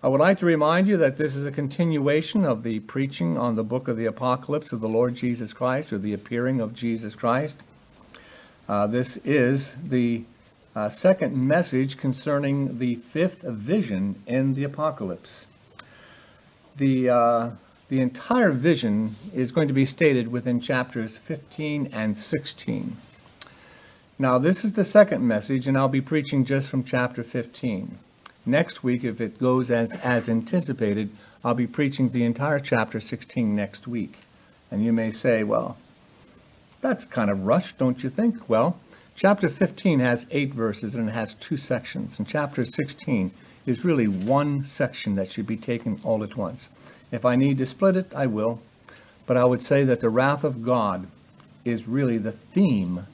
I would like to remind you that this is a continuation of the preaching on the book of the Apocalypse of the Lord Jesus Christ, or the appearing of Jesus Christ. Uh, this is the uh, second message concerning the fifth vision in the Apocalypse. The, uh, the entire vision is going to be stated within chapters 15 and 16. Now, this is the second message, and I'll be preaching just from chapter 15. Next week, if it goes as, as anticipated, I'll be preaching the entire chapter 16 next week. And you may say, well, that's kind of rushed, don't you think? Well, chapter 15 has eight verses and it has two sections, and chapter 16 is really one section that should be taken all at once. If I need to split it, I will. But I would say that the wrath of God is really the theme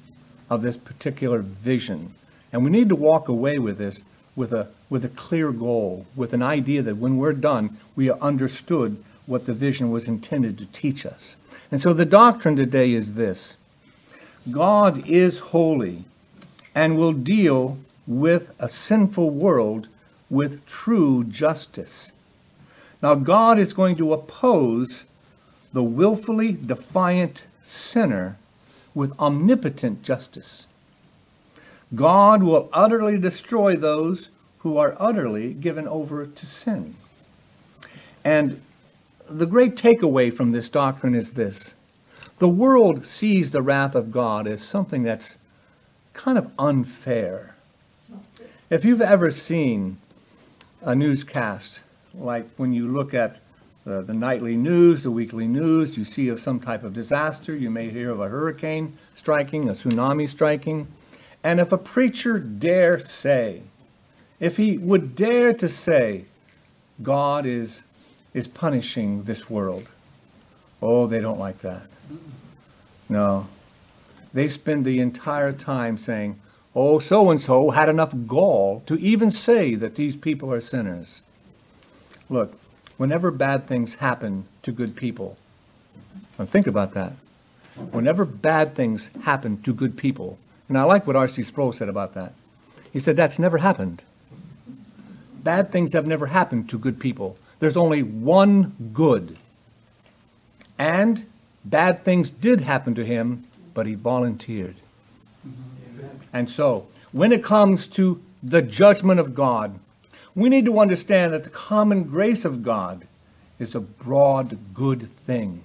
of this particular vision. And we need to walk away with this with a, with a clear goal, with an idea that when we're done, we understood what the vision was intended to teach us. And so the doctrine today is this God is holy and will deal with a sinful world with true justice. Now, God is going to oppose the willfully defiant sinner with omnipotent justice. God will utterly destroy those who are utterly given over to sin. And the great takeaway from this doctrine is this the world sees the wrath of God as something that's kind of unfair. If you've ever seen a newscast, like when you look at the, the nightly news, the weekly news, you see of some type of disaster, you may hear of a hurricane striking, a tsunami striking. And if a preacher dare say, if he would dare to say, God is, is punishing this world, oh, they don't like that. No. They spend the entire time saying, oh, so and so had enough gall to even say that these people are sinners. Look, whenever bad things happen to good people, and think about that. Whenever bad things happen to good people, and I like what R.C. Sproul said about that. He said, That's never happened. Bad things have never happened to good people. There's only one good. And bad things did happen to him, but he volunteered. Mm-hmm. And so, when it comes to the judgment of God, we need to understand that the common grace of God is a broad good thing.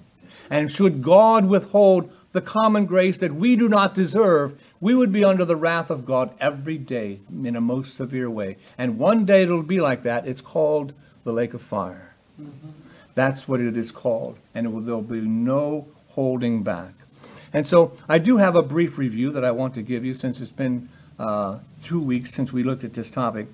And should God withhold the common grace that we do not deserve, we would be under the wrath of God every day in a most severe way. And one day it'll be like that. It's called the lake of fire. Mm-hmm. That's what it is called. And will, there'll be no holding back. And so I do have a brief review that I want to give you since it's been uh, two weeks since we looked at this topic.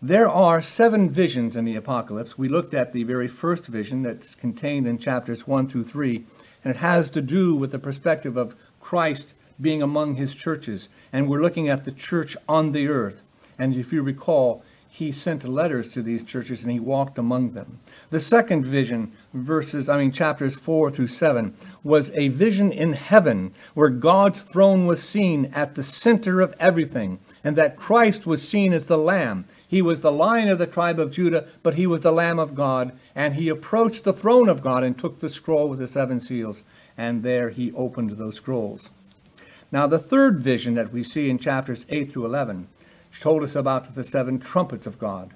There are seven visions in the apocalypse. We looked at the very first vision that's contained in chapters 1 through 3, and it has to do with the perspective of Christ being among his churches. And we're looking at the church on the earth. And if you recall, he sent letters to these churches and he walked among them. The second vision, verses, I mean, chapters 4 through 7, was a vision in heaven where God's throne was seen at the center of everything, and that Christ was seen as the Lamb. He was the lion of the tribe of Judah, but he was the Lamb of God, and he approached the throne of God and took the scroll with the seven seals, and there he opened those scrolls. Now, the third vision that we see in chapters 8 through 11 told us about the seven trumpets of God,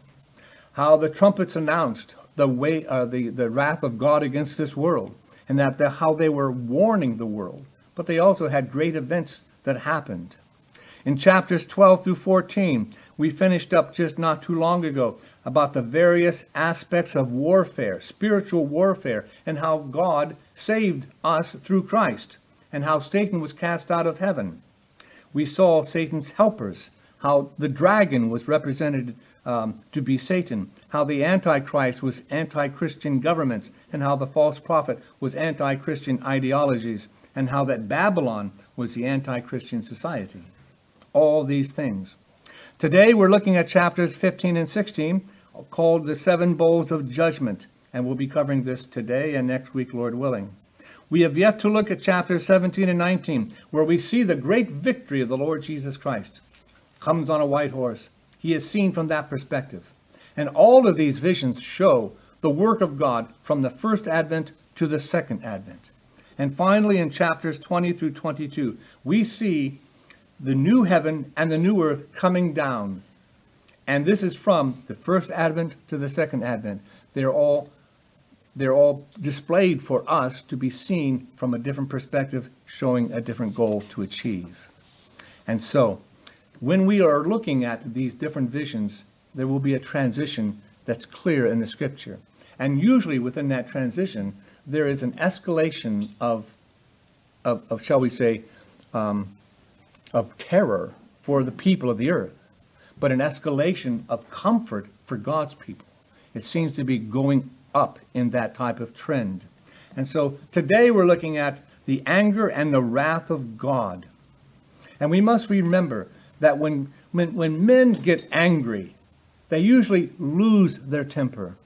how the trumpets announced the way, uh, the, the wrath of God against this world, and that the, how they were warning the world, but they also had great events that happened. In chapters 12 through 14, we finished up just not too long ago about the various aspects of warfare, spiritual warfare, and how God saved us through Christ, and how Satan was cast out of heaven. We saw Satan's helpers, how the dragon was represented um, to be Satan, how the Antichrist was anti Christian governments, and how the false prophet was anti Christian ideologies, and how that Babylon was the anti Christian society all these things. Today we're looking at chapters 15 and 16 called the seven bowls of judgment, and we'll be covering this today and next week, Lord willing. We have yet to look at chapters 17 and 19, where we see the great victory of the Lord Jesus Christ. Comes on a white horse. He is seen from that perspective. And all of these visions show the work of God from the first advent to the second advent. And finally, in chapters 20 through 22, we see the new heaven and the new earth coming down. And this is from the first advent to the second advent. They're all they're all displayed for us to be seen from a different perspective, showing a different goal to achieve. And so, when we are looking at these different visions, there will be a transition that's clear in the scripture. And usually within that transition, there is an escalation of, of, of shall we say, um, of terror for the people of the earth, but an escalation of comfort for God's people. It seems to be going up in that type of trend. And so today we're looking at the anger and the wrath of God. And we must remember that when, when, when men get angry, they usually lose their temper.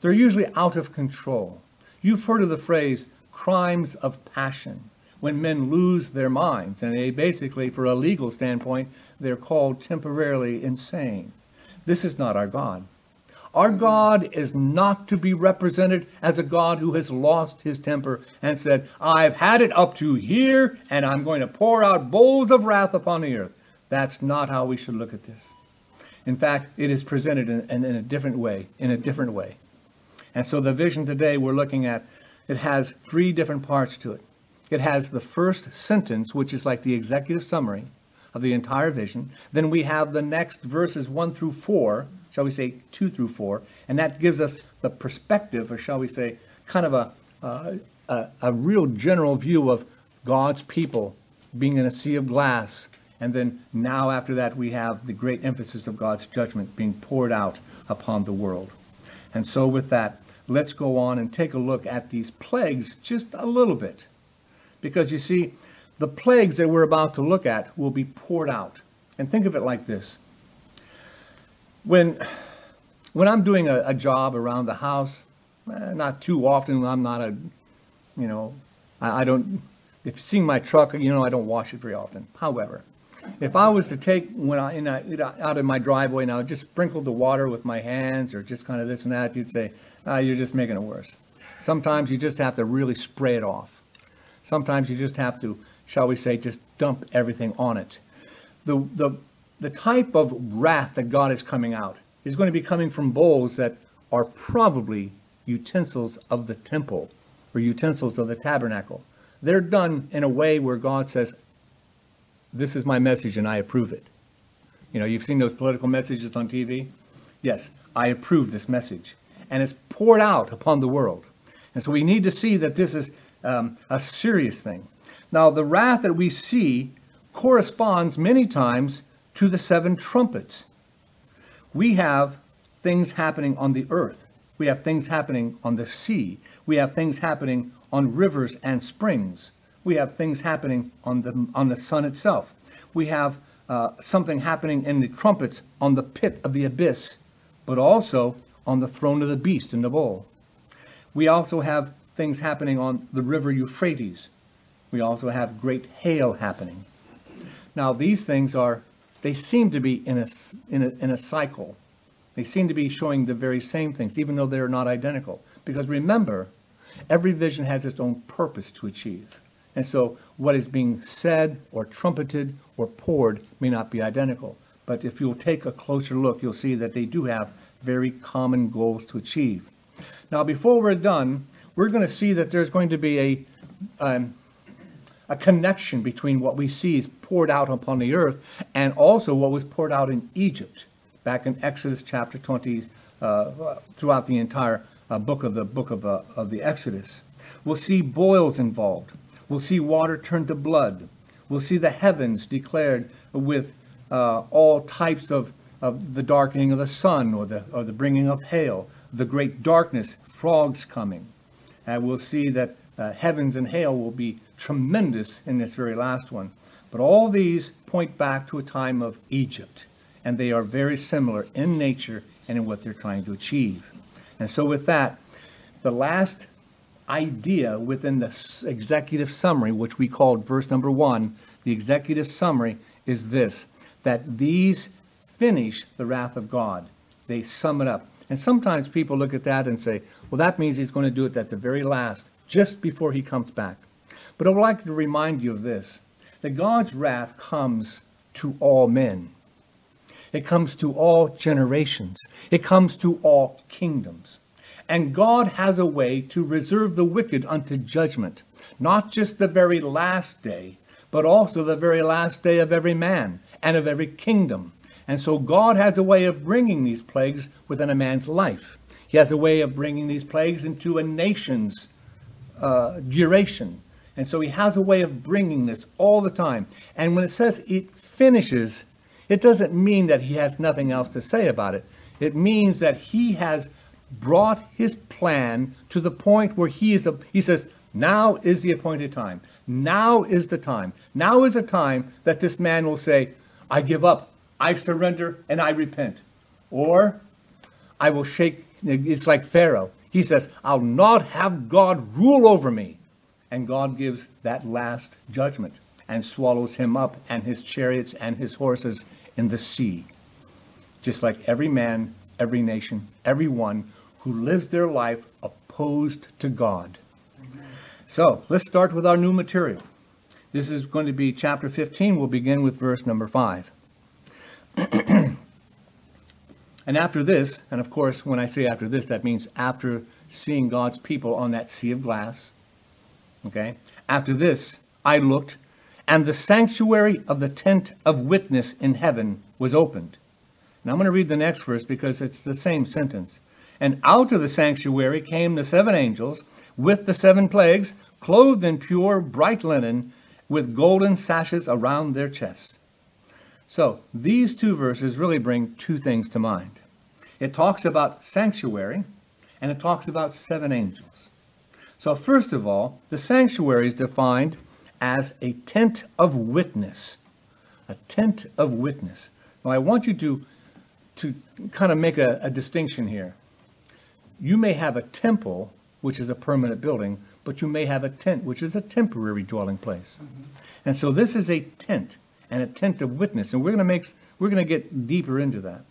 They're usually out of control. You've heard of the phrase crimes of passion, when men lose their minds, and they basically, for a legal standpoint, they're called temporarily insane. This is not our God. Our God is not to be represented as a God who has lost his temper and said, I've had it up to here, and I'm going to pour out bowls of wrath upon the earth. That's not how we should look at this. In fact, it is presented in, in, in, a different way, in a different way. And so the vision today we're looking at, it has three different parts to it. It has the first sentence, which is like the executive summary of the entire vision. Then we have the next verses one through four, shall we say two through four, and that gives us the perspective, or shall we say, kind of a, uh, a, a real general view of God's people being in a sea of glass and then now, after that, we have the great emphasis of God's judgment being poured out upon the world. And so, with that, let's go on and take a look at these plagues just a little bit. Because you see, the plagues that we're about to look at will be poured out. And think of it like this when, when I'm doing a, a job around the house, eh, not too often, I'm not a, you know, I, I don't, if you've seen my truck, you know, I don't wash it very often. However, if I was to take, when I, in a, out of my driveway and now, just sprinkle the water with my hands or just kind of this and that, you'd say, ah, you're just making it worse. Sometimes you just have to really spray it off. Sometimes you just have to, shall we say, just dump everything on it. The, the, the type of wrath that God is coming out is going to be coming from bowls that are probably utensils of the temple or utensils of the tabernacle. They're done in a way where God says, this is my message and I approve it. You know, you've seen those political messages on TV? Yes, I approve this message. And it's poured out upon the world. And so we need to see that this is um, a serious thing. Now, the wrath that we see corresponds many times to the seven trumpets. We have things happening on the earth. We have things happening on the sea. We have things happening on rivers and springs we have things happening on the, on the sun itself. We have uh, something happening in the trumpets on the pit of the abyss, but also on the throne of the beast in the bowl. We also have things happening on the river Euphrates. We also have great hail happening. Now, these things are, they seem to be in a, in a, in a cycle. They seem to be showing the very same things, even though they're not identical. Because remember, every vision has its own purpose to achieve. And so what is being said or trumpeted or poured may not be identical. But if you'll take a closer look, you'll see that they do have very common goals to achieve. Now, before we're done, we're going to see that there's going to be a, um, a connection between what we see is poured out upon the earth and also what was poured out in Egypt back in Exodus chapter 20 uh, throughout the entire uh, book of the book of, uh, of the Exodus. We'll see boils involved. We'll see water turned to blood. We'll see the heavens declared with uh, all types of, of the darkening of the sun or the, or the bringing of hail, the great darkness, frogs coming. And we'll see that uh, heavens and hail will be tremendous in this very last one. But all these point back to a time of Egypt, and they are very similar in nature and in what they're trying to achieve. And so, with that, the last idea within the executive summary, which we called verse number one, the executive summary is this that these finish the wrath of God. they sum it up. And sometimes people look at that and say, well, that means he's going to do it at the very last, just before he comes back. But I would like to remind you of this that God's wrath comes to all men, it comes to all generations, it comes to all kingdoms. And God has a way to reserve the wicked unto judgment, not just the very last day, but also the very last day of every man and of every kingdom. And so God has a way of bringing these plagues within a man's life. He has a way of bringing these plagues into a nation's uh, duration. And so he has a way of bringing this all the time. And when it says it finishes, it doesn't mean that he has nothing else to say about it. It means that he has brought his plan to the point where he is a, he says, now is the appointed time. Now is the time. Now is the time that this man will say, I give up. I surrender and I repent. Or I will shake, it's like Pharaoh. He says, I'll not have God rule over me. And God gives that last judgment and swallows him up and his chariots and his horses in the sea. Just like every man, every nation, everyone who lives their life opposed to God. So let's start with our new material. This is going to be chapter 15. We'll begin with verse number 5. and after this, and of course, when I say after this, that means after seeing God's people on that sea of glass. Okay? After this, I looked, and the sanctuary of the tent of witness in heaven was opened. Now I'm going to read the next verse because it's the same sentence. And out of the sanctuary came the seven angels with the seven plagues, clothed in pure, bright linen, with golden sashes around their chests. So these two verses really bring two things to mind. It talks about sanctuary and it talks about seven angels. So, first of all, the sanctuary is defined as a tent of witness. A tent of witness. Now, I want you to, to kind of make a, a distinction here. You may have a temple, which is a permanent building, but you may have a tent, which is a temporary dwelling place. Mm-hmm. And so, this is a tent and a tent of witness. And we're going to make we're going to get deeper into that.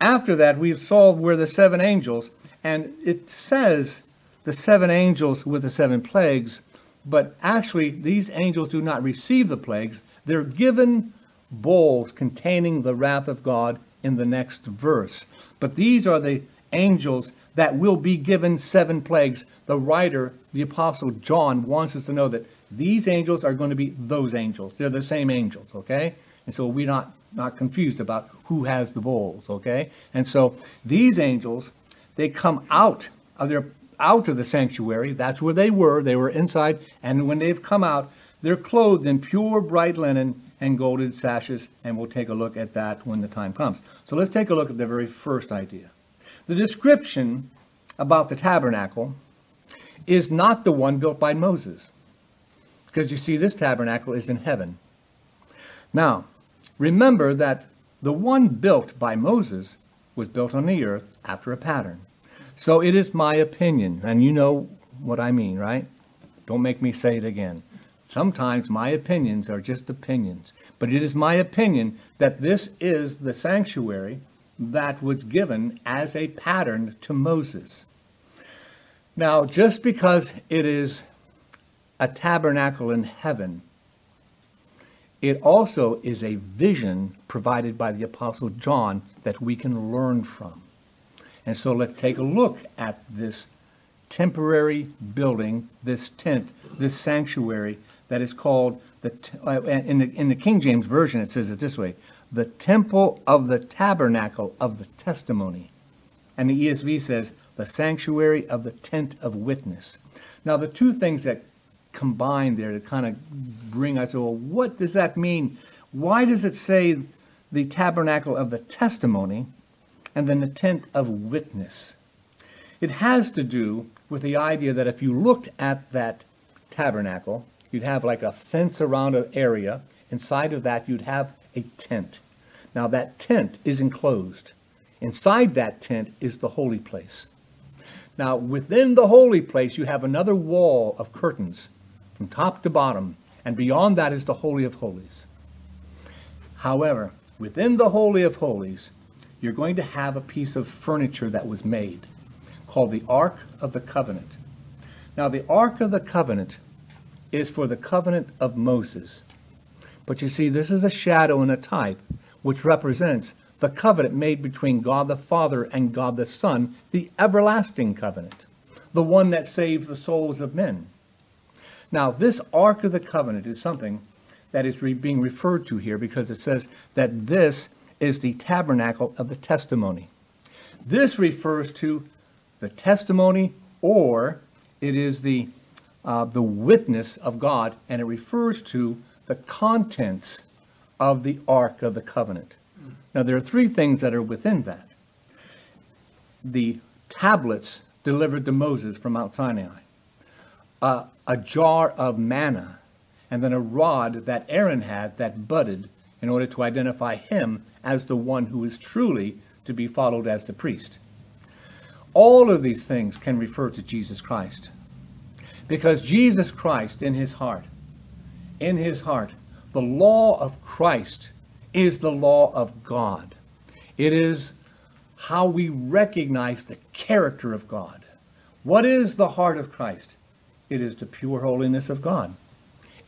After that, we saw where the seven angels, and it says the seven angels with the seven plagues, but actually these angels do not receive the plagues. They're given bowls containing the wrath of God in the next verse. But these are the angels that will be given seven plagues. The writer, the apostle John, wants us to know that these angels are going to be those angels. They're the same angels, okay? And so we're not, not confused about who has the bowls, okay? And so these angels, they come out of their out of the sanctuary. That's where they were. They were inside. And when they've come out, they're clothed in pure bright linen and golden sashes. And we'll take a look at that when the time comes. So let's take a look at the very first idea. The description about the tabernacle is not the one built by Moses. Because you see, this tabernacle is in heaven. Now, remember that the one built by Moses was built on the earth after a pattern. So it is my opinion, and you know what I mean, right? Don't make me say it again. Sometimes my opinions are just opinions, but it is my opinion that this is the sanctuary that was given as a pattern to Moses. Now, just because it is a tabernacle in heaven, it also is a vision provided by the Apostle John that we can learn from. And so let's take a look at this temporary building, this tent, this sanctuary that is called the uh, in the in the King James version it says it this way, the temple of the tabernacle of the testimony. And the ESV says the sanctuary of the tent of witness. Now the two things that combine there to kind of bring us, well, what does that mean? Why does it say the tabernacle of the testimony and then the tent of witness? It has to do with the idea that if you looked at that tabernacle, you'd have like a fence around an area. Inside of that, you'd have a tent. Now, that tent is enclosed. Inside that tent is the holy place. Now, within the holy place, you have another wall of curtains from top to bottom, and beyond that is the Holy of Holies. However, within the Holy of Holies, you're going to have a piece of furniture that was made called the Ark of the Covenant. Now, the Ark of the Covenant is for the covenant of Moses. But you see, this is a shadow and a type which represents the covenant made between God the Father and God the Son, the everlasting covenant, the one that saves the souls of men. Now, this Ark of the Covenant is something that is re- being referred to here because it says that this is the tabernacle of the testimony. This refers to the testimony or it is the, uh, the witness of God, and it refers to the contents of the Ark of the Covenant. Now, there are three things that are within that the tablets delivered to Moses from Mount Sinai, uh, a jar of manna, and then a rod that Aaron had that budded in order to identify him as the one who is truly to be followed as the priest. All of these things can refer to Jesus Christ. Because Jesus Christ in his heart, in his heart, the law of Christ is the law of God. It is how we recognize the character of God. What is the heart of Christ? It is the pure holiness of God.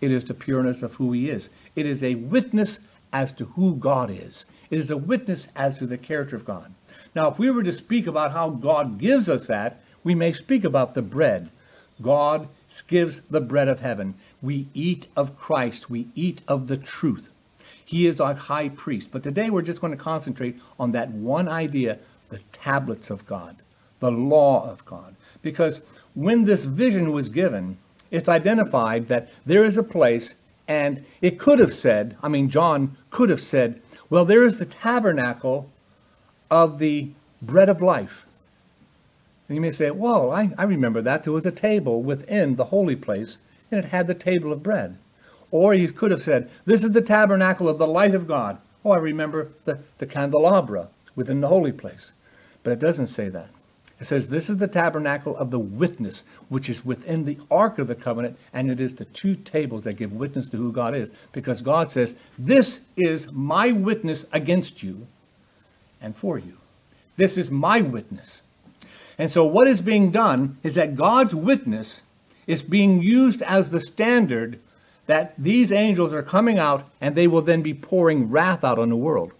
It is the pureness of who he is. It is a witness as to who God is. It is a witness as to the character of God. Now, if we were to speak about how God gives us that, we may speak about the bread. God gives the bread of heaven. We eat of Christ. We eat of the truth. He is our high priest. But today we're just going to concentrate on that one idea the tablets of God, the law of God. Because when this vision was given, it's identified that there is a place, and it could have said, I mean, John could have said, well, there is the tabernacle of the bread of life. And you may say, well, I, I remember that. There was a table within the holy place, and it had the table of bread. Or he could have said, this is the tabernacle of the light of God. Oh, I remember the, the candelabra within the holy place. But it doesn't say that. It says, This is the tabernacle of the witness, which is within the ark of the covenant, and it is the two tables that give witness to who God is. Because God says, This is my witness against you and for you. This is my witness. And so, what is being done is that God's witness is being used as the standard that these angels are coming out and they will then be pouring wrath out on the world.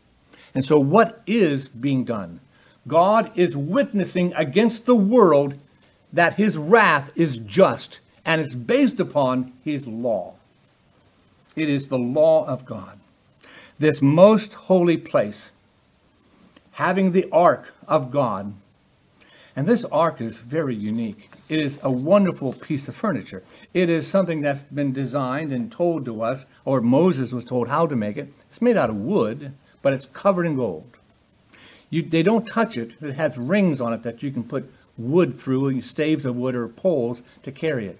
And so, what is being done? God is witnessing against the world that his wrath is just and it's based upon his law. It is the law of God. This most holy place, having the ark of God, and this ark is very unique. It is a wonderful piece of furniture. It is something that's been designed and told to us, or Moses was told how to make it. It's made out of wood, but it's covered in gold. You, they don't touch it. It has rings on it that you can put wood through, staves of wood or poles to carry it.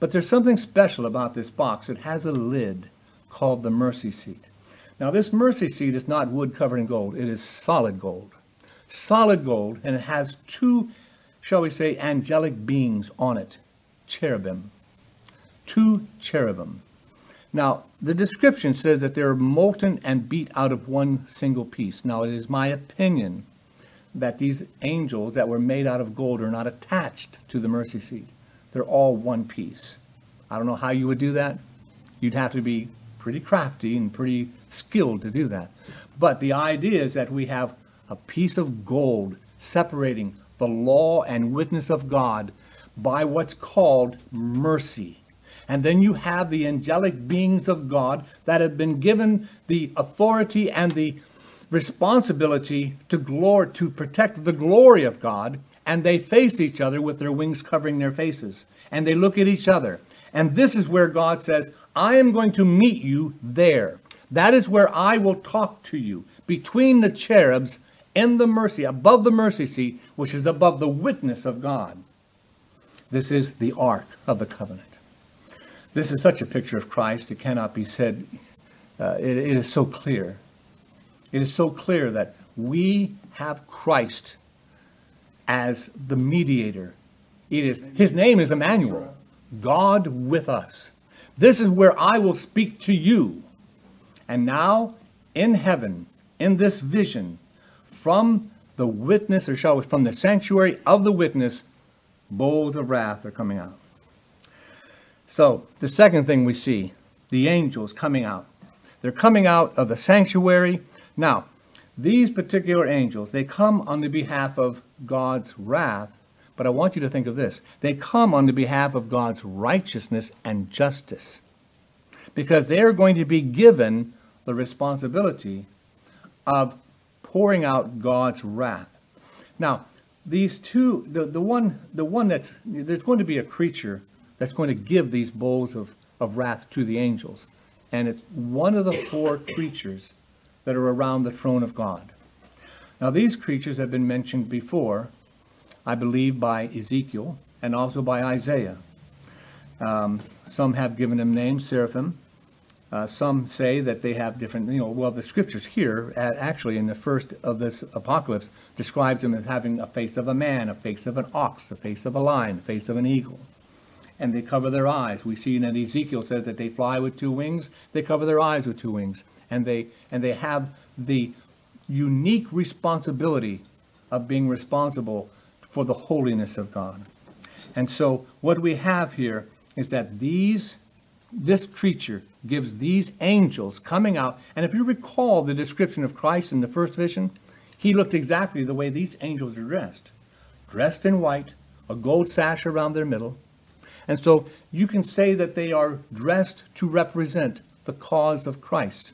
But there's something special about this box. It has a lid called the mercy seat. Now, this mercy seat is not wood covered in gold, it is solid gold. Solid gold, and it has two, shall we say, angelic beings on it cherubim. Two cherubim. Now, the description says that they're molten and beat out of one single piece. Now, it is my opinion that these angels that were made out of gold are not attached to the mercy seat. They're all one piece. I don't know how you would do that. You'd have to be pretty crafty and pretty skilled to do that. But the idea is that we have a piece of gold separating the law and witness of God by what's called mercy. And then you have the angelic beings of God that have been given the authority and the responsibility to glory, to protect the glory of God, and they face each other with their wings covering their faces. And they look at each other. And this is where God says, I am going to meet you there. That is where I will talk to you between the cherubs in the mercy, above the mercy seat, which is above the witness of God. This is the ark of the covenant. This is such a picture of Christ, it cannot be said. Uh, it, it is so clear. It is so clear that we have Christ as the mediator. It is, his name is Emmanuel, God with us. This is where I will speak to you. And now, in heaven, in this vision, from the witness, or shall we, from the sanctuary of the witness, bowls of wrath are coming out. So, the second thing we see, the angels coming out. They're coming out of the sanctuary. Now, these particular angels, they come on the behalf of God's wrath, but I want you to think of this. They come on the behalf of God's righteousness and justice because they are going to be given the responsibility of pouring out God's wrath. Now, these two, the, the one, the one that's, there's going to be a creature that's going to give these bowls of, of wrath to the angels. And it's one of the four creatures that are around the throne of God. Now, these creatures have been mentioned before, I believe, by Ezekiel and also by Isaiah. Um, some have given them names, seraphim. Uh, some say that they have different, you know, well, the scriptures here, uh, actually in the first of this apocalypse, describes them as having a face of a man, a face of an ox, a face of a lion, a face of an eagle. And they cover their eyes. We see that Ezekiel says that they fly with two wings, they cover their eyes with two wings. And they, and they have the unique responsibility of being responsible for the holiness of God. And so what we have here is that these this creature gives these angels coming out. And if you recall the description of Christ in the first vision, he looked exactly the way these angels are dressed dressed in white, a gold sash around their middle. And so you can say that they are dressed to represent the cause of Christ.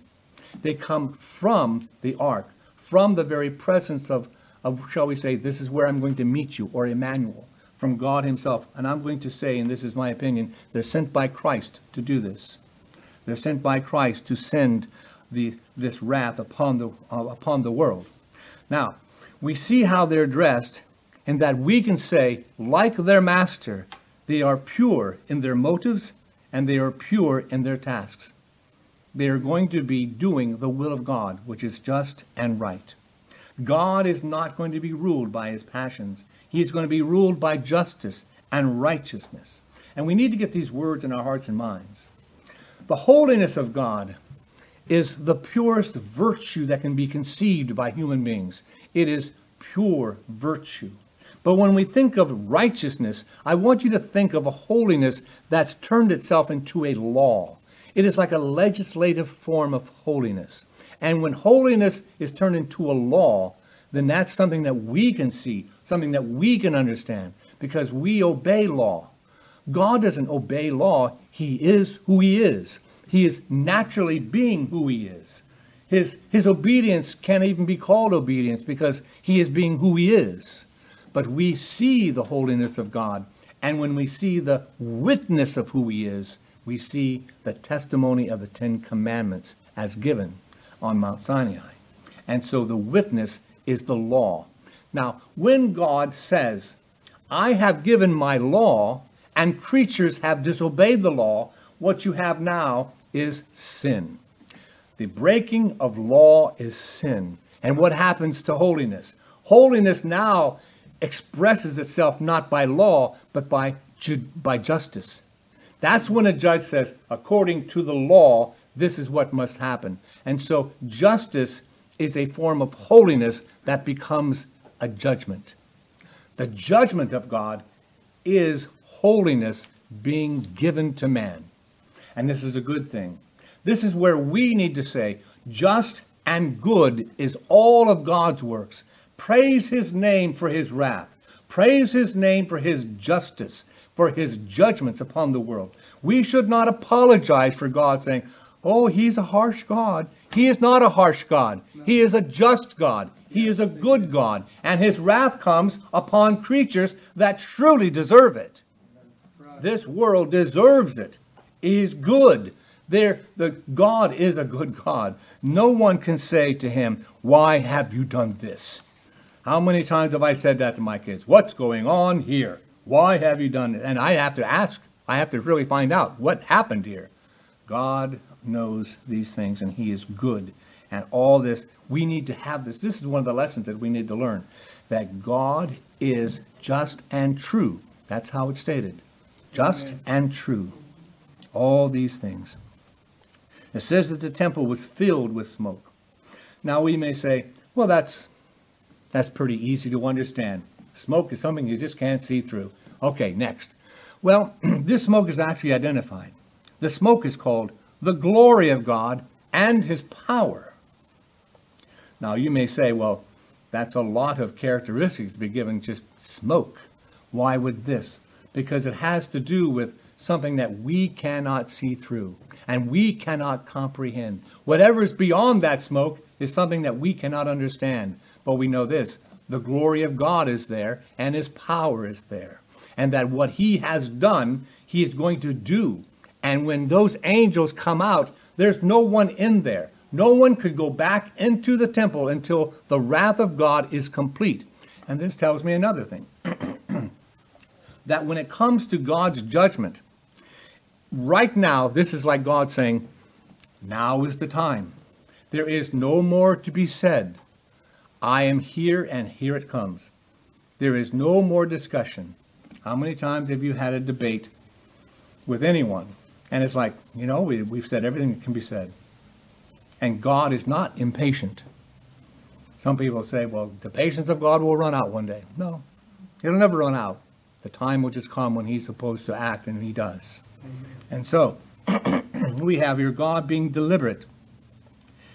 They come from the ark, from the very presence of, of, shall we say, this is where I'm going to meet you, or Emmanuel from God Himself. And I'm going to say, and this is my opinion, they're sent by Christ to do this. They're sent by Christ to send the, this wrath upon the, uh, upon the world. Now, we see how they're dressed, and that we can say, like their master, they are pure in their motives and they are pure in their tasks. They are going to be doing the will of God, which is just and right. God is not going to be ruled by his passions. He is going to be ruled by justice and righteousness. And we need to get these words in our hearts and minds. The holiness of God is the purest virtue that can be conceived by human beings. It is pure virtue. But when we think of righteousness, I want you to think of a holiness that's turned itself into a law. It is like a legislative form of holiness. And when holiness is turned into a law, then that's something that we can see, something that we can understand, because we obey law. God doesn't obey law, He is who He is. He is naturally being who He is. His, his obedience can't even be called obedience because He is being who He is. But we see the holiness of God, and when we see the witness of who He is, we see the testimony of the Ten Commandments as given on Mount Sinai. And so the witness is the law. Now, when God says, I have given my law, and creatures have disobeyed the law, what you have now is sin. The breaking of law is sin. And what happens to holiness? Holiness now expresses itself not by law, but by, ju- by justice. That's when a judge says, according to the law, this is what must happen. And so justice is a form of holiness that becomes a judgment. The judgment of God is holiness being given to man. And this is a good thing. This is where we need to say, just and good is all of God's works. Praise his name for his wrath. Praise his name for his justice, for his judgments upon the world. We should not apologize for God saying, Oh, he's a harsh God. He is not a harsh God. He is a just God. He is a good God. And his wrath comes upon creatures that truly deserve it. This world deserves it. He's good. There, the God is a good God. No one can say to him, Why have you done this? How many times have I said that to my kids? What's going on here? Why have you done it? And I have to ask, I have to really find out what happened here. God knows these things and he is good. And all this, we need to have this. This is one of the lessons that we need to learn that God is just and true. That's how it's stated just Amen. and true. All these things. It says that the temple was filled with smoke. Now we may say, well, that's That's pretty easy to understand. Smoke is something you just can't see through. Okay, next. Well, this smoke is actually identified. The smoke is called the glory of God and his power. Now, you may say, well, that's a lot of characteristics to be given just smoke. Why would this? Because it has to do with something that we cannot see through and we cannot comprehend. Whatever is beyond that smoke is something that we cannot understand. But we know this the glory of God is there and his power is there. And that what he has done, he is going to do. And when those angels come out, there's no one in there. No one could go back into the temple until the wrath of God is complete. And this tells me another thing that when it comes to God's judgment, right now, this is like God saying, Now is the time. There is no more to be said. I am here and here it comes. There is no more discussion. How many times have you had a debate with anyone? And it's like, you know, we, we've said everything that can be said. And God is not impatient. Some people say, well, the patience of God will run out one day. No, it'll never run out. The time will just come when He's supposed to act, and He does. And so, we have here God being deliberate,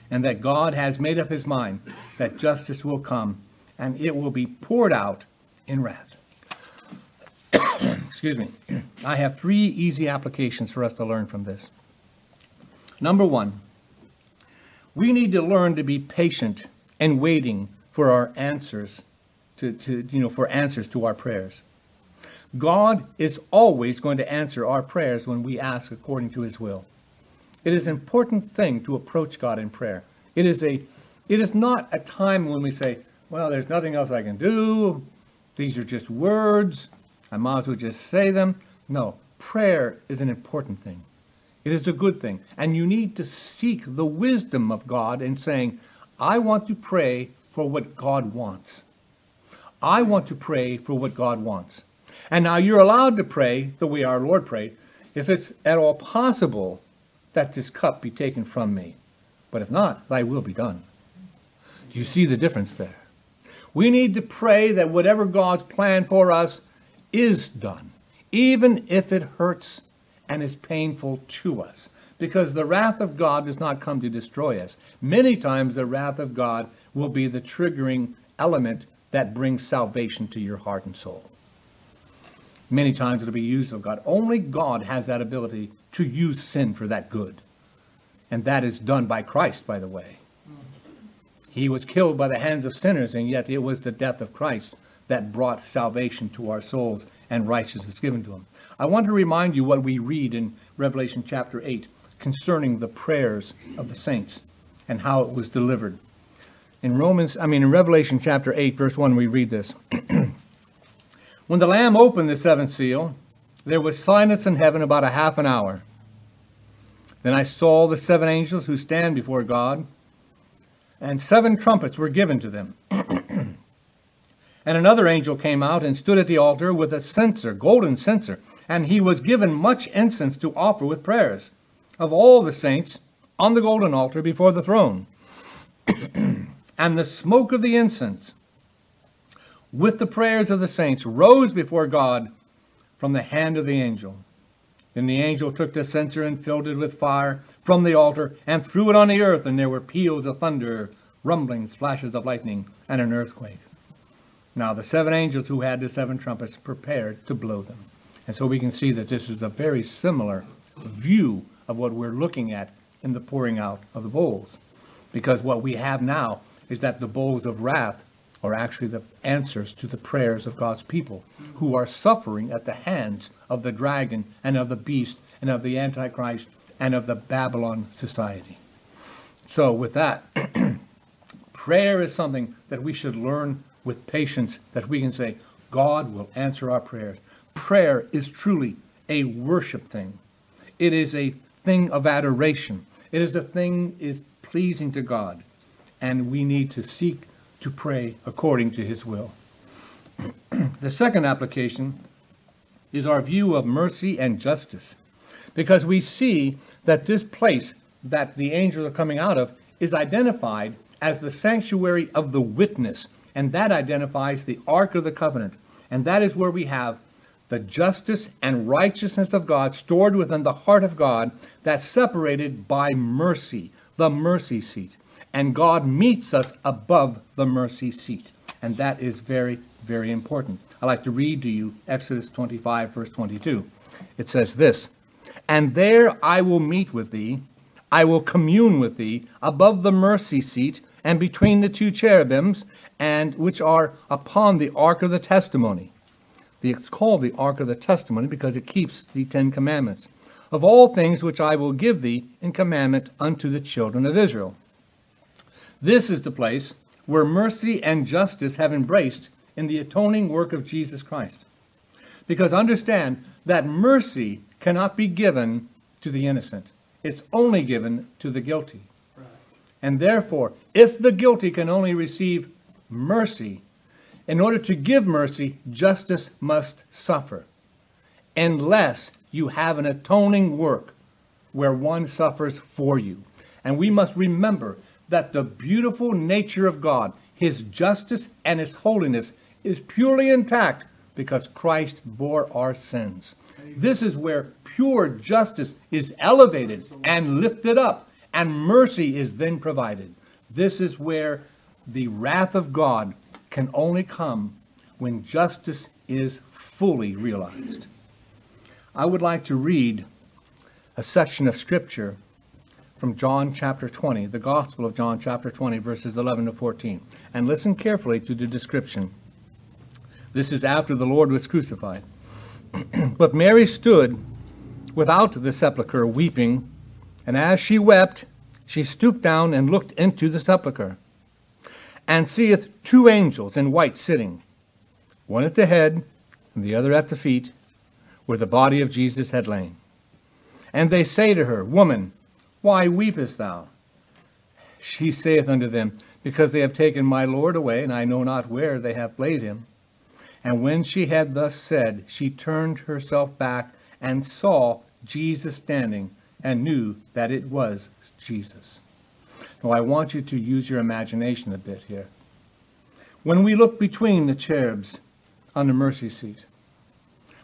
and that God has made up His mind that justice will come, and it will be poured out in wrath. Excuse me. I have three easy applications for us to learn from this. Number one, we need to learn to be patient and waiting for our answers to, to you know for answers to our prayers. God is always going to answer our prayers when we ask according to his will. It is an important thing to approach God in prayer. It is a it is not a time when we say, well, there's nothing else I can do. These are just words. I might as well just say them. No, prayer is an important thing. It is a good thing. And you need to seek the wisdom of God in saying, I want to pray for what God wants. I want to pray for what God wants. And now you're allowed to pray the way our Lord prayed, if it's at all possible that this cup be taken from me. But if not, thy will be done. Do you see the difference there? We need to pray that whatever God's plan for us is done, even if it hurts and is painful to us. Because the wrath of God does not come to destroy us. Many times the wrath of God will be the triggering element that brings salvation to your heart and soul. Many times it'll be used of God. Only God has that ability to use sin for that good. And that is done by Christ, by the way. He was killed by the hands of sinners, and yet it was the death of Christ that brought salvation to our souls and righteousness given to them. I want to remind you what we read in Revelation chapter 8 concerning the prayers of the saints and how it was delivered. In Romans, I mean in Revelation chapter 8 verse 1 we read this. when the lamb opened the seventh seal, there was silence in heaven about a half an hour. Then I saw the seven angels who stand before God, and seven trumpets were given to them. And another angel came out and stood at the altar with a censer, golden censer, and he was given much incense to offer with prayers of all the saints on the golden altar before the throne. and the smoke of the incense with the prayers of the saints rose before God from the hand of the angel. Then the angel took the censer and filled it with fire from the altar and threw it on the earth, and there were peals of thunder, rumblings, flashes of lightning, and an earthquake. Now, the seven angels who had the seven trumpets prepared to blow them. And so we can see that this is a very similar view of what we're looking at in the pouring out of the bowls. Because what we have now is that the bowls of wrath are actually the answers to the prayers of God's people who are suffering at the hands of the dragon and of the beast and of the Antichrist and of the Babylon society. So, with that, prayer is something that we should learn with patience that we can say, God will answer our prayers. Prayer is truly a worship thing. It is a thing of adoration. It is a thing is pleasing to God. And we need to seek to pray according to his will. the second application is our view of mercy and justice. Because we see that this place that the angels are coming out of is identified as the sanctuary of the witness And that identifies the Ark of the Covenant. And that is where we have the justice and righteousness of God stored within the heart of God that's separated by mercy, the mercy seat. And God meets us above the mercy seat. And that is very, very important. I'd like to read to you Exodus 25, verse 22. It says this And there I will meet with thee, I will commune with thee above the mercy seat and between the two cherubims, and which are upon the ark of the testimony. It's called the ark of the testimony because it keeps the Ten Commandments. Of all things which I will give thee in commandment unto the children of Israel. This is the place where mercy and justice have embraced in the atoning work of Jesus Christ. Because understand that mercy cannot be given to the innocent, it's only given to the guilty. And therefore, if the guilty can only receive mercy, in order to give mercy, justice must suffer, unless you have an atoning work where one suffers for you. And we must remember that the beautiful nature of God, his justice and his holiness, is purely intact because Christ bore our sins. This is where pure justice is elevated and lifted up, and mercy is then provided. This is where the wrath of God can only come when justice is fully realized. I would like to read a section of Scripture from John chapter 20, the Gospel of John chapter 20, verses 11 to 14. And listen carefully to the description. This is after the Lord was crucified. but Mary stood without the sepulchre weeping, and as she wept, she stooped down and looked into the sepulchre and seeth two angels in white sitting, one at the head and the other at the feet, where the body of Jesus had lain. And they say to her, Woman, why weepest thou? She saith unto them, Because they have taken my Lord away, and I know not where they have laid him. And when she had thus said, she turned herself back and saw Jesus standing, and knew that it was Jesus. Now, I want you to use your imagination a bit here. When we look between the cherubs on the mercy seat,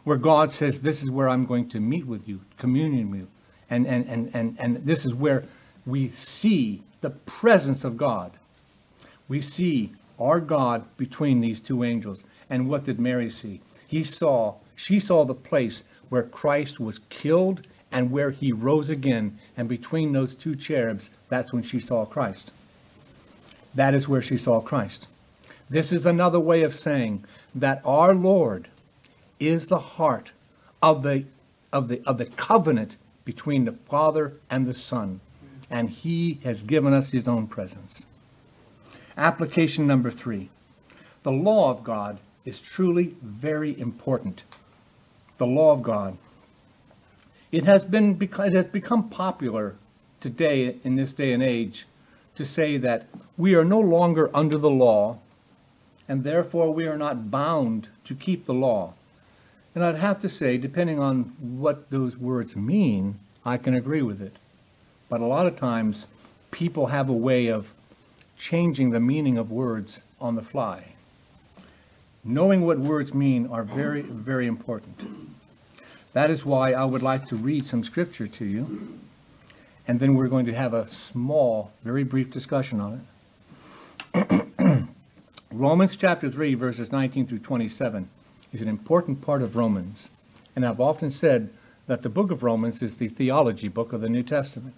where God says, This is where I'm going to meet with you, communion with and, and, and, and, and this is where we see the presence of God. We see our God between these two angels. And what did Mary see? He saw, she saw the place where Christ was killed and where he rose again. And between those two cherubs, that's when she saw Christ. That is where she saw Christ. This is another way of saying that our Lord is the heart of the, of the, of the covenant between the Father and the Son, and He has given us His own presence. Application number three the law of God is truly very important. The law of God. It has been it has become popular today in this day and age to say that we are no longer under the law and therefore we are not bound to keep the law. And I'd have to say, depending on what those words mean, I can agree with it. But a lot of times, people have a way of changing the meaning of words on the fly. Knowing what words mean are very, very important. That is why I would like to read some scripture to you, and then we're going to have a small, very brief discussion on it. Romans chapter 3, verses 19 through 27 is an important part of Romans. And I've often said that the book of Romans is the theology book of the New Testament.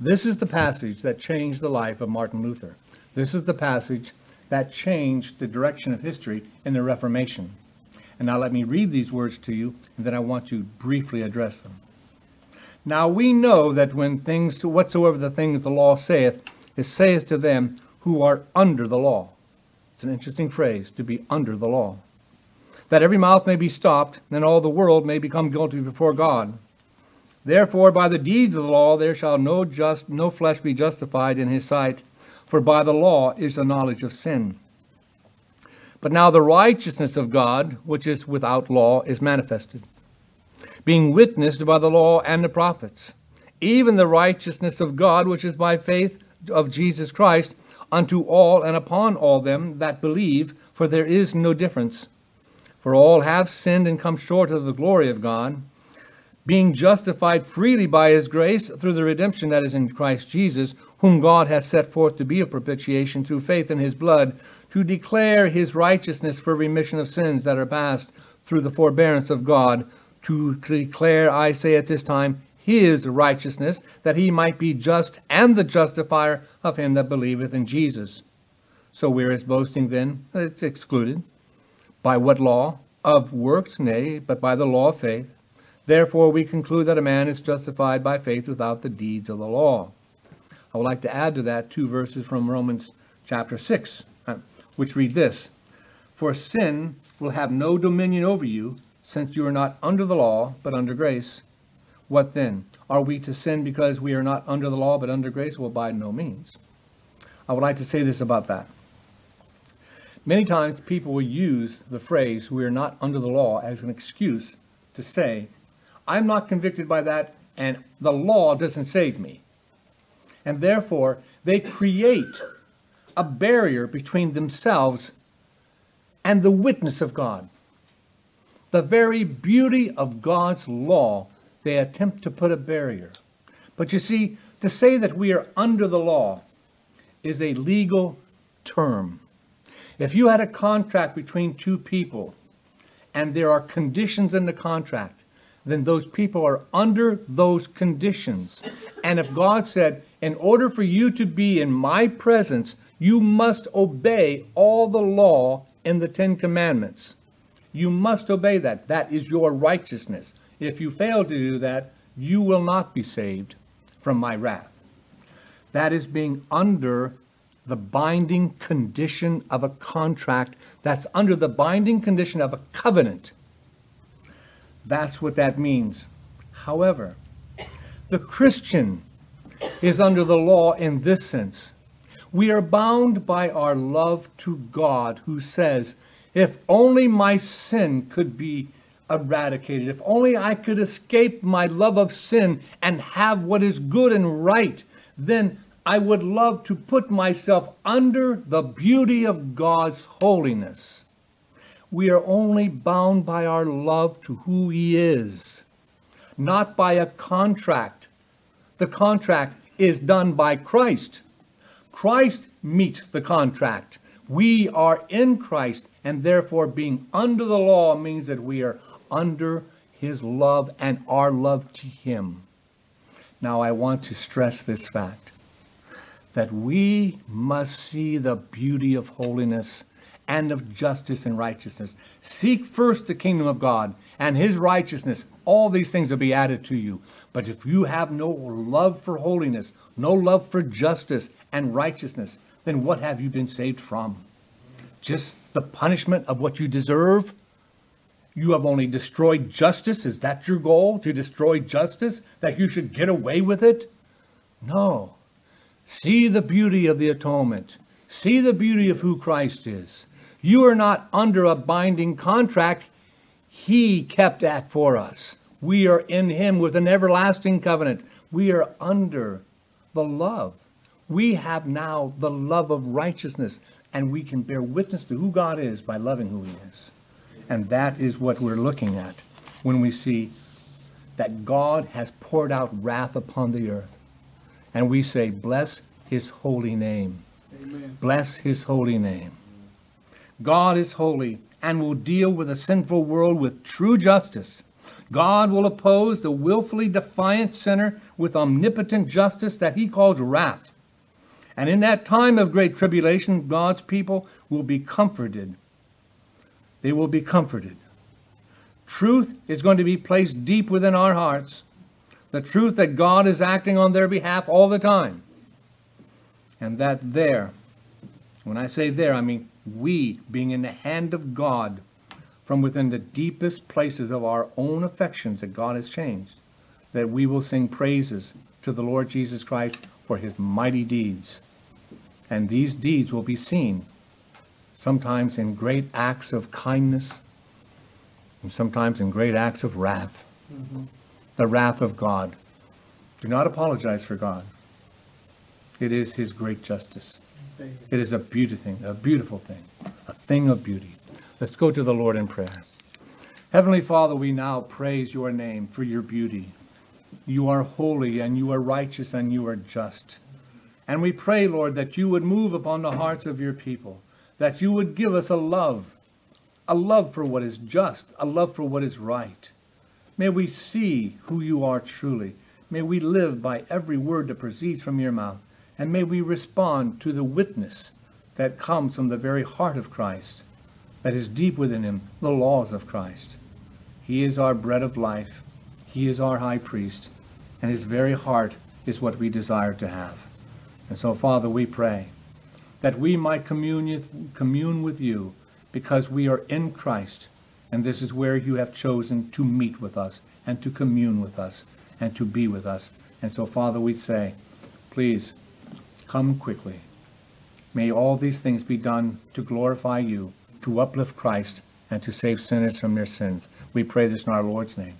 This is the passage that changed the life of Martin Luther. This is the passage that changed the direction of history in the Reformation. And now let me read these words to you, and then I want to briefly address them. Now we know that when things, whatsoever the things the law saith, it saith to them who are under the law. It's an interesting phrase, to be under the law. That every mouth may be stopped, and all the world may become guilty before God. Therefore, by the deeds of the law there shall no just no flesh be justified in his sight, for by the law is the knowledge of sin. But now the righteousness of God, which is without law, is manifested, being witnessed by the law and the prophets, even the righteousness of God, which is by faith of Jesus Christ, unto all and upon all them that believe, for there is no difference. For all have sinned and come short of the glory of God, being justified freely by his grace through the redemption that is in Christ Jesus, whom God hath set forth to be a propitiation through faith in his blood, to declare his righteousness for remission of sins that are past through the forbearance of God, to declare, I say at this time, his righteousness, that he might be just and the justifier of him that believeth in Jesus. So where is boasting then? It's excluded. By what law? Of works, nay, but by the law of faith. Therefore we conclude that a man is justified by faith without the deeds of the law. I would like to add to that two verses from Romans chapter 6, uh, which read this For sin will have no dominion over you, since you are not under the law, but under grace. What then? Are we to sin because we are not under the law, but under grace? Well, by no means. I would like to say this about that. Many times people will use the phrase, we are not under the law, as an excuse to say, I'm not convicted by that, and the law doesn't save me. And therefore, they create a barrier between themselves and the witness of God. The very beauty of God's law they attempt to put a barrier. But you see, to say that we are under the law is a legal term. If you had a contract between two people and there are conditions in the contract, then those people are under those conditions. And if God said, in order for you to be in my presence, you must obey all the law in the Ten Commandments. You must obey that. That is your righteousness. If you fail to do that, you will not be saved from my wrath. That is being under the binding condition of a contract. That's under the binding condition of a covenant. That's what that means. However, the Christian is under the law in this sense. We are bound by our love to God, who says, If only my sin could be eradicated. If only I could escape my love of sin and have what is good and right, then I would love to put myself under the beauty of God's holiness. We are only bound by our love to who He is, not by a contract. The contract is done by Christ. Christ meets the contract. We are in Christ, and therefore being under the law means that we are under his love and our love to him. Now, I want to stress this fact that we must see the beauty of holiness and of justice and righteousness. Seek first the kingdom of God and his righteousness. All these things will be added to you. But if you have no love for holiness, no love for justice and righteousness, then what have you been saved from? Just the punishment of what you deserve? You have only destroyed justice. Is that your goal? To destroy justice? That you should get away with it? No. See the beauty of the atonement. See the beauty of who Christ is. You are not under a binding contract. He kept that for us. We are in Him with an everlasting covenant. We are under the love. We have now the love of righteousness, and we can bear witness to who God is by loving who He is. And that is what we're looking at when we see that God has poured out wrath upon the earth. And we say, Bless his holy name. Amen. Bless his holy name. God is holy and will deal with a sinful world with true justice. God will oppose the willfully defiant sinner with omnipotent justice that he calls wrath. And in that time of great tribulation, God's people will be comforted they will be comforted. Truth is going to be placed deep within our hearts. The truth that God is acting on their behalf all the time. And that there, when I say there, I mean we being in the hand of God from within the deepest places of our own affections that God has changed, that we will sing praises to the Lord Jesus Christ for his mighty deeds. And these deeds will be seen sometimes in great acts of kindness, and sometimes in great acts of wrath. Mm-hmm. The wrath of God. Do not apologize for God. It is his great justice. It is a beautiful thing, a beautiful thing, a thing of beauty. Let's go to the Lord in prayer. Heavenly Father, we now praise your name for your beauty. You are holy and you are righteous and you are just. And we pray, Lord, that you would move upon the hearts of your people, that you would give us a love, a love for what is just, a love for what is right. May we see who you are truly. May we live by every word that proceeds from your mouth. And may we respond to the witness that comes from the very heart of Christ, that is deep within him, the laws of Christ. He is our bread of life. He is our high priest. And his very heart is what we desire to have. And so, Father, we pray that we might commune, with you because we are in Christ. And this is where you have chosen to meet with us and to commune with us and to be with us. And so, Father, we say, please come quickly. May all these things be done to glorify you, to uplift Christ, and to save sinners from their sins. We pray this in our Lord's name.